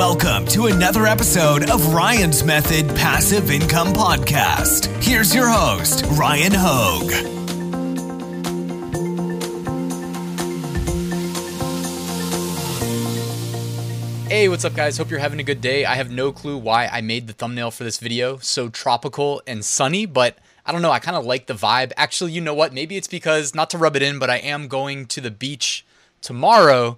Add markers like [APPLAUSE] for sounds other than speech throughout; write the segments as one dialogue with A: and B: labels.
A: Welcome to another episode of Ryan's Method Passive Income Podcast. Here's your host, Ryan Hogue.
B: Hey, what's up, guys? Hope you're having a good day. I have no clue why I made the thumbnail for this video so tropical and sunny, but I don't know. I kind of like the vibe. Actually, you know what? Maybe it's because, not to rub it in, but I am going to the beach tomorrow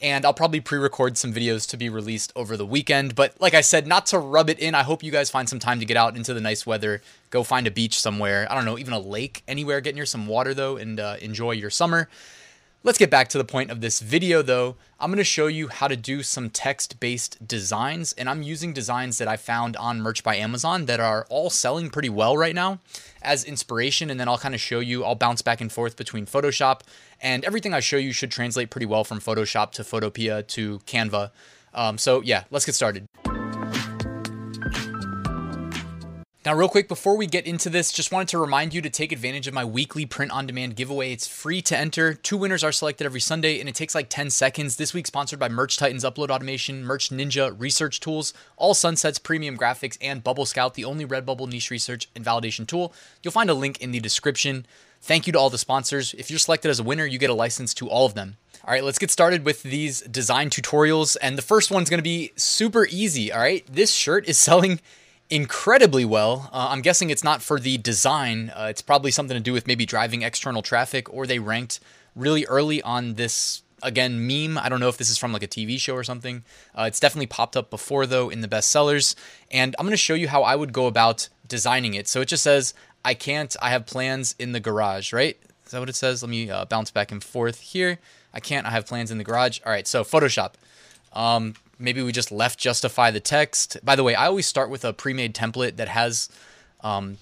B: and I'll probably pre record some videos to be released over the weekend. But like I said, not to rub it in, I hope you guys find some time to get out into the nice weather, go find a beach somewhere. I don't know, even a lake anywhere, get near some water though, and uh, enjoy your summer. Let's get back to the point of this video though. I'm to show you how to do some text-based designs and I'm using designs that I found on Merch by Amazon that are all selling pretty well right now as inspiration and then I'll kind of show you I'll bounce back and forth between Photoshop and everything I show you should translate pretty well from Photoshop to Photopea to Canva. Um, so yeah, let's get started. Now, real quick, before we get into this, just wanted to remind you to take advantage of my weekly print on demand giveaway. It's free to enter. Two winners are selected every Sunday, and it takes like 10 seconds. This week, sponsored by Merch Titans Upload Automation, Merch Ninja Research Tools, All Sunsets Premium Graphics, and Bubble Scout, the only Redbubble niche research and validation tool. You'll find a link in the description. Thank you to all the sponsors. If you're selected as a winner, you get a license to all of them. All right, let's get started with these design tutorials. And the first one's gonna be super easy. All right, this shirt is [LAUGHS] selling incredibly well. Uh, I'm guessing it's not for the design. Uh, it's probably something to do with maybe driving external traffic, or they ranked really early on this again meme. I don't know if this is from like a TV show or something. Uh, it's definitely popped up before though in the bestsellers, and I'm going to show you how I would go about designing it. So it just says I can't. I have plans in the garage. Right? Is that what it says? Let me uh, bounce back and forth here. I can't. I have plans in the garage. All right. So Photoshop. Um, maybe we just left justify the text. By the way, I always start with a pre-made template that has um,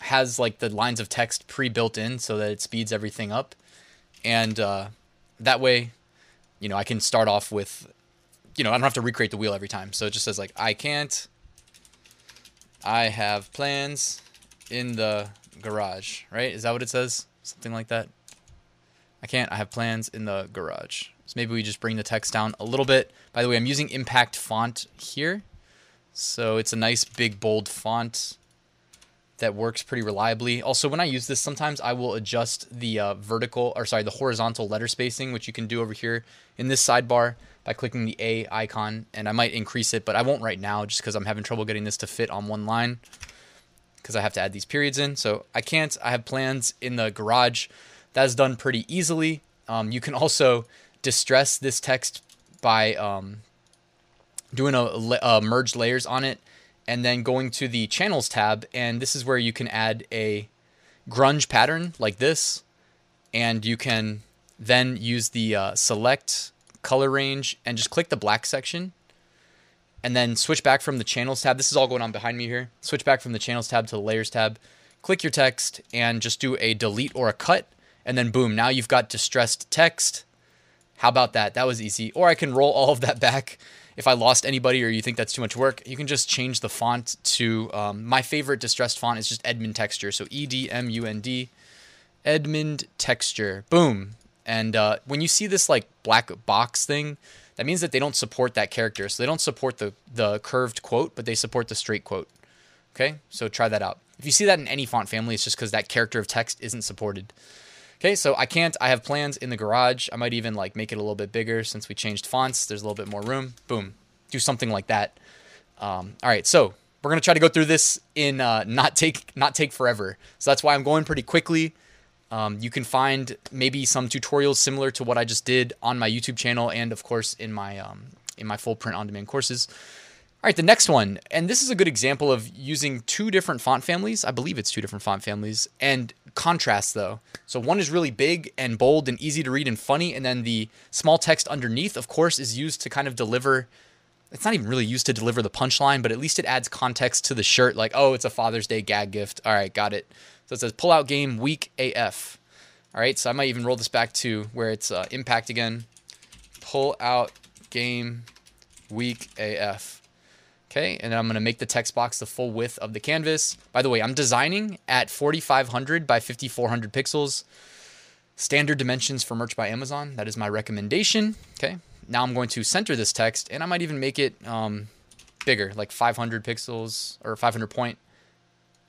B: has like the lines of text pre-built in so that it speeds everything up, and uh, that way, you know, I can start off with, you know, I don't have to recreate the wheel every time. So it just says like I can't. I have plans in the garage, right? Is that what it says? Something like that. I can't. I have plans in the garage. So maybe we just bring the text down a little bit. By the way, I'm using impact font here. So it's a nice big bold font that works pretty reliably. Also, when I use this, sometimes I will adjust the uh, vertical, or sorry, the horizontal letter spacing, which you can do over here in this sidebar by clicking the A icon, and I might increase it, but I won't right now just because I'm having trouble getting this to fit on one line because I have to add these periods in. So I can't. I have plans in the garage. That is done pretty easily. Um, you can also distress this text by um, doing a, a merged layers on it and then going to the channels tab. And this is where you can add a grunge pattern like this. And you can then use the uh, select color range and just click the black section and then switch back from the channels tab. This is all going on behind me here. Switch back from the channels tab to the layers tab. Click your text and just do a delete or a cut and then boom now you've got distressed text how about that? That was easy. Or I can roll all of that back if I lost anybody or you think that's too much work. You can just change the font to um, my favorite distressed font is just Edmund Texture. So E D M U N D, Edmund Texture. Boom. And uh, when you see this like black box thing, that means that they don't support that character. So they don't support the the curved quote, but they support the straight quote. Okay, so try that out. If you see that in any font family, it's just because that character of text isn't supported. Okay, so I can't, I have plans in the garage. I might even like make it a little bit bigger since we changed fonts. There's a little bit more room. Boom. Do something like that. Um, all right, so we're gonna try to go through this in uh, not take not take forever. So that's why I'm going pretty quickly. Um, you can find maybe some tutorials similar to what I just did on my YouTube channel and of course in my um, in my full print on demand courses. All right, the next one, and this is a good example of using two different font families. I believe it's two different font families, and contrast though. So one is really big and bold and easy to read and funny, and then the small text underneath, of course, is used to kind of deliver. It's not even really used to deliver the punchline, but at least it adds context to the shirt. Like, oh, it's a Father's Day gag gift. All right, got it. So it says pull out game weak AF. All right, so I might even roll this back to where it's uh, impact again. Pull out game weak AF. Okay, and then I'm gonna make the text box the full width of the canvas. By the way, I'm designing at 4500 by 5400 pixels. Standard dimensions for merch by Amazon. That is my recommendation. Okay, now I'm going to center this text and I might even make it um, bigger, like 500 pixels or 500 point,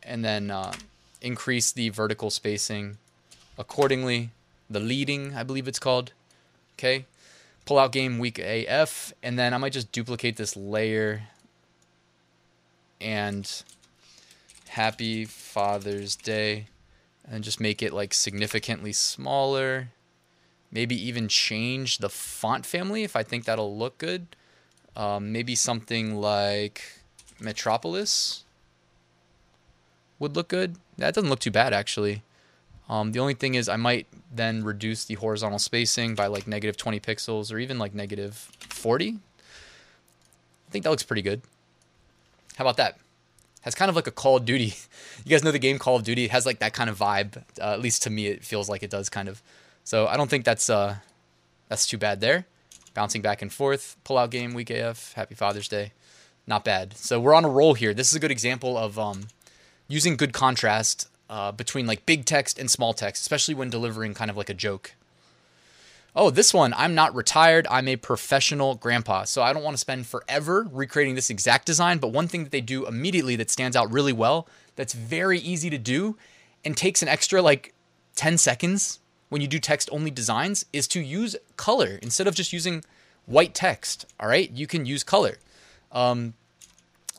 B: and then uh, increase the vertical spacing accordingly. The leading, I believe it's called. Okay. Pull out game weak AF, and then I might just duplicate this layer and happy Father's Day and just make it like significantly smaller. Maybe even change the font family if I think that'll look good. Um, maybe something like Metropolis would look good. That doesn't look too bad actually. Um, the only thing is I might then reduce the horizontal spacing by like negative 20 pixels or even like negative 40. I think that looks pretty good. How about that? Has kind of like a Call of Duty. [LAUGHS] You guys know the game Call of Duty. It has like that kind of vibe. Uh, at least to me, it feels like it does kind of. So I don't think that's uh, that's too bad there. Bouncing back and forth. Pull out game weak AF. Happy Father's Day. Not bad. So we're on a roll here. This is a good example of um, using good contrast uh, between like big text and small text, especially when delivering kind of like a joke. Oh, this one, I'm not retired. I'm a professional grandpa. So I don't want to spend forever recreating this exact design. But one thing that they do immediately that stands out really well, that's very easy to do and takes an extra like 10 seconds when you do text only designs is to use color instead of just using white text. All right. You can use color. Um,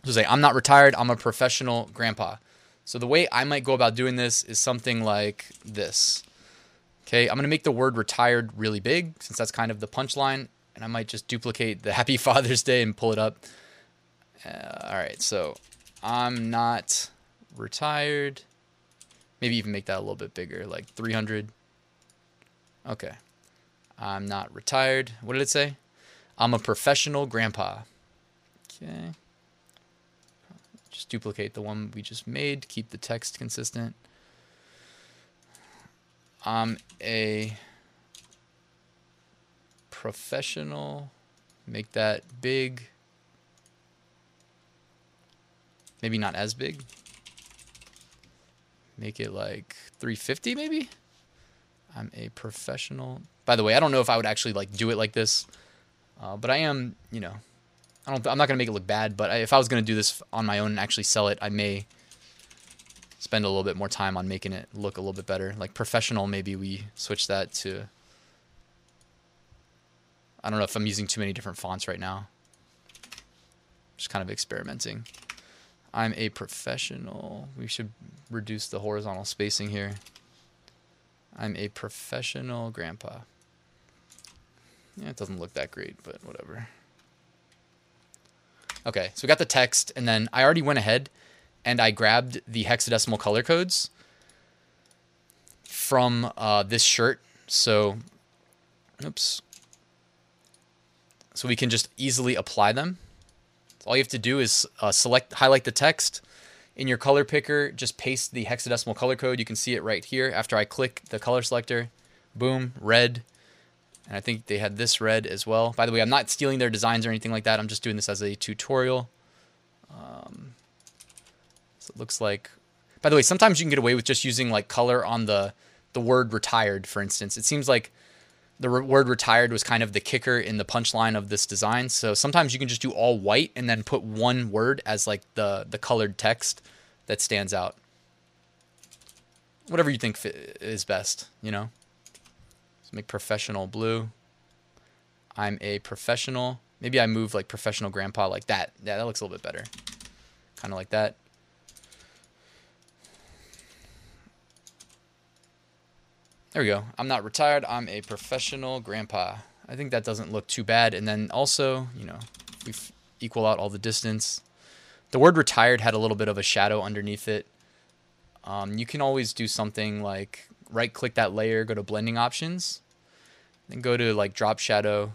B: so say, I'm not retired. I'm a professional grandpa. So the way I might go about doing this is something like this. Okay, I'm going to make the word retired really big since that's kind of the punchline. And I might just duplicate the [LAUGHS] Happy Father's Day and pull it up. Uh, all right, so I'm not retired. Maybe even make that a little bit bigger, like 300. Okay. I'm not retired. What did it say? I'm a professional grandpa. Okay. Just duplicate the one we just made, keep the text consistent. I'm a professional. Make that big. Maybe not as big. Make it like 350 maybe? I'm a professional. By the way, I don't know if I would actually like do it like this. Uh, but I am, you know, I don't. I'm not gonna make it look bad. But if I was gonna do this on my own and actually sell it, I may spend a little bit more time on making it look a little bit better. Like professional, maybe we switch that to. I don't know if I'm using too many different fonts right now. Just kind of experimenting. I'm a professional. We should reduce the horizontal spacing here. I'm a professional grandpa. Yeah, it doesn't look that great, but whatever. Okay, so we got the text, and then I already went ahead and I grabbed the hexadecimal color codes from uh, this shirt. So, oops. So we can just easily apply them. All you have to do is uh, select, highlight the text in your color picker. Just paste the hexadecimal color code. You can see it right here. After I click the color selector, boom, red. And I think they had this red as well. By the way, I'm not stealing their designs or anything like that. I'm just doing this as a tutorial. Um, so it looks like. By the way, sometimes you can get away with just using like color on the the word retired, for instance. It seems like the re- word retired was kind of the kicker in the punchline of this design. So sometimes you can just do all white and then put one word as like the the colored text that stands out. Whatever you think is best, you know. Make professional blue. I'm a professional. Maybe I move like professional grandpa like that. Yeah, that looks a little bit better. Kind of like that. There we go. I'm not retired. I'm a professional grandpa. I think that doesn't look too bad. And then also, you know, we equal out all the distance. The word retired had a little bit of a shadow underneath it. Um, you can always do something like right click that layer, go to blending options, then go to like drop shadow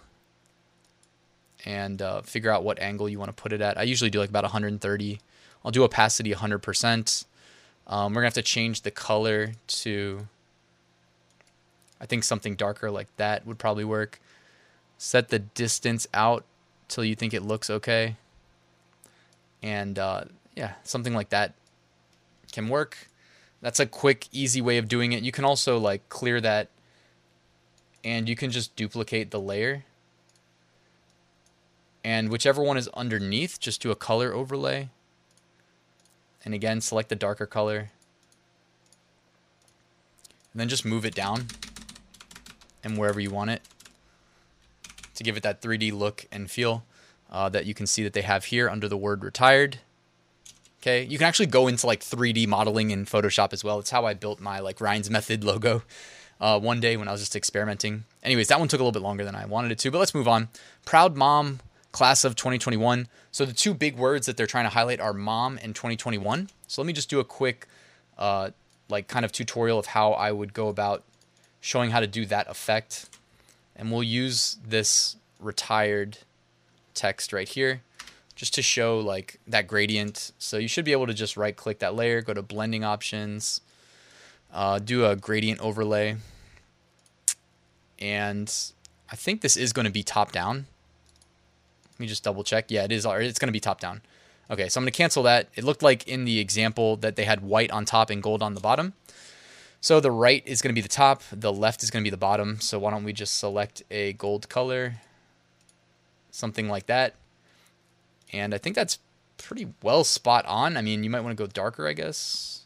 B: and uh, figure out what angle you want to put it at. I usually do like about 130. I'll do opacity 100%. Um, we're going to have to change the color to I think something darker like that would probably work. Set the distance out till you think it looks okay. And uh, yeah, something like that can work. That's a quick, easy way of doing it. You can also like clear that and you can just duplicate the layer. And whichever one is underneath, just do a color overlay. And again, select the darker color. And then just move it down and wherever you want it to give it that 3D look and feel uh, that you can see that they have here under the word retired. Okay, you can actually go into like 3D modeling in Photoshop as well. It's how I built my like Ryan's Method logo uh, one day when I was just experimenting. Anyways, that one took a little bit longer than I wanted it to, but let's move on. Proud mom, class of 2021. So the two big words that they're trying to highlight are mom and 2021. So let me just do a quick, uh, like kind of tutorial of how I would go about showing how to do that effect. And we'll use this retired text right here just to show like that gradient. So you should be able to just right click that layer, go to blending options, uh, do a gradient overlay. And I think this is going to be top down. Let me just double check. Yeah, it is. It's going to be top down. Okay, so I'm going to cancel that. It looked like in the example that they had white on top and gold on the bottom. So the right is going to be the top, the left is going to be the bottom. So why don't we just select a gold color, something like that. And I think that's pretty well spot on. I mean, you might want to go darker, I guess.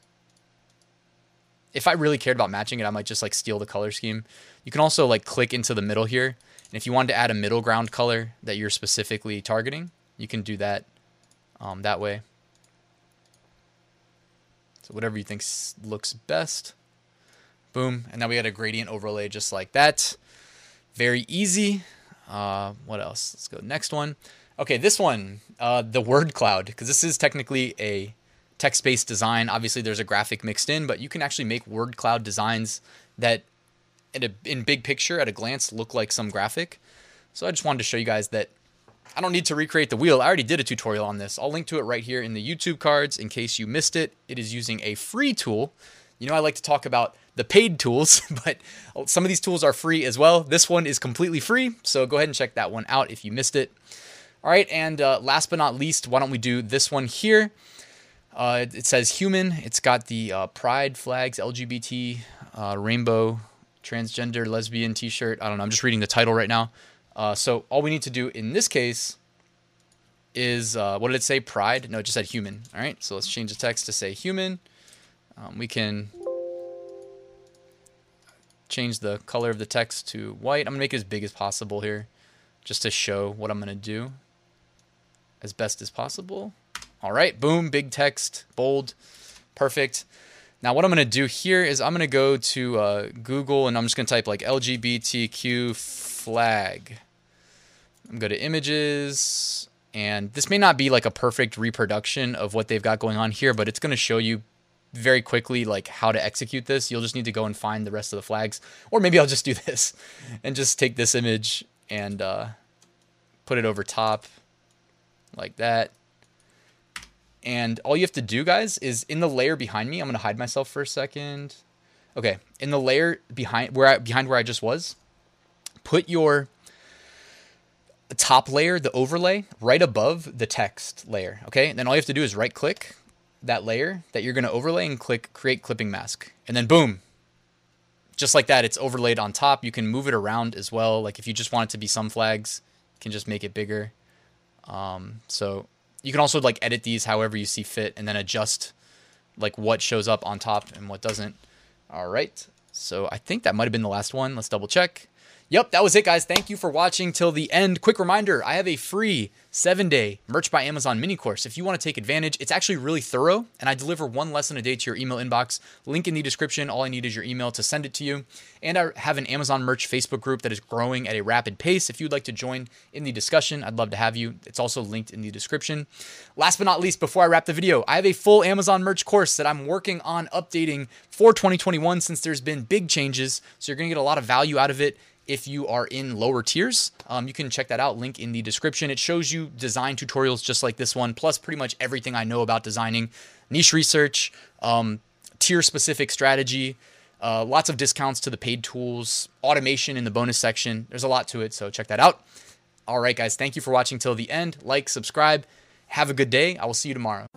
B: If I really cared about matching it, I might just like steal the color scheme. You can also like click into the middle here. And if you wanted to add a middle ground color that you're specifically targeting, you can do that um, that way. So whatever you think looks best. Boom. And now we got a gradient overlay just like that. Very easy. Uh, what else? Let's go next one. Okay, this one, uh, the word cloud, because this is technically a text-based design. Obviously, there's a graphic mixed in, but you can actually make word cloud designs that, in, a, in big picture, at a glance, look like some graphic. So I just wanted to show you guys that I don't need to recreate the wheel. I already did a tutorial on this. I'll link to it right here in the YouTube cards in case you missed it. It is using a free tool. You know, I like to talk about the paid tools, [LAUGHS] but some of these tools are free as well. This one is completely free, so go ahead and check that one out if you missed it. All right, and uh, last but not least, why don't we do this one here? Uh, it, says human. It's got the uh, pride flags, LGBT, uh, rainbow, transgender, lesbian T-shirt. I don't know. I'm just reading the title right now. Uh, so all we need to do in this case is uh, what did it say? Pride? No, it just said human. All right. So let's change the text to say human. Um, we can change the color of the text to white. I'm gonna make it as big as possible here, just to show what I'm gonna do as best as possible. All right, boom, big text, bold, perfect. Now what I'm gonna do here is I'm gonna go to uh, Google and I'm just gonna type like LGBTQ flag. I'm gonna go to images and this may not be like a perfect reproduction of what they've got going on here, but it's gonna show you very quickly like how to execute this. You'll just need to go and find the rest of the flags, or maybe I'll just do [LAUGHS] this and just take this image and uh, put it over top like that. And all you have to do, guys, is in the layer behind me. I'm gonna hide myself for a second. Okay, in the layer behind where I, behind where I just was, put your top layer, the overlay, right above the text layer. Okay, and then all you have to do is right click that layer that you're gonna overlay and click create clipping mask, and then boom, just like that, it's overlaid on top. You can move it around as well. Like if you just want it to be some flags, you can just make it bigger. Um, so you can also like edit these however you see fit and then adjust like what shows up on top and what doesn't. All right. So I think that might have been the last one. Let's double check. Yep, that was it, guys. Thank you for watching till the end. Quick reminder I have a free seven day Merch by Amazon mini course. If you want to take advantage, it's actually really thorough, and I deliver one lesson a day to your email inbox. Link in the description. All I need is your email to send it to you. And I have an Amazon Merch Facebook group that is growing at a rapid pace. If you'd like to join in the discussion, I'd love to have you. It's also linked in the description. Last but not least, before I wrap the video, I have a full Amazon Merch course that I'm working on updating for 2021 since there's been big changes. So you're going to get a lot of value out of it if you are in lower tiers. Um, you can check that out, link in the description. It shows you design tutorials just like this one, plus pretty much everything I know about designing, niche research, um, tier specific strategy, uh, lots of discounts to the paid tools, automation in the bonus section. There's a lot to it, so check that out. All right, guys, thank you for watching till the end. Like, subscribe. Have a good day. I will see you tomorrow.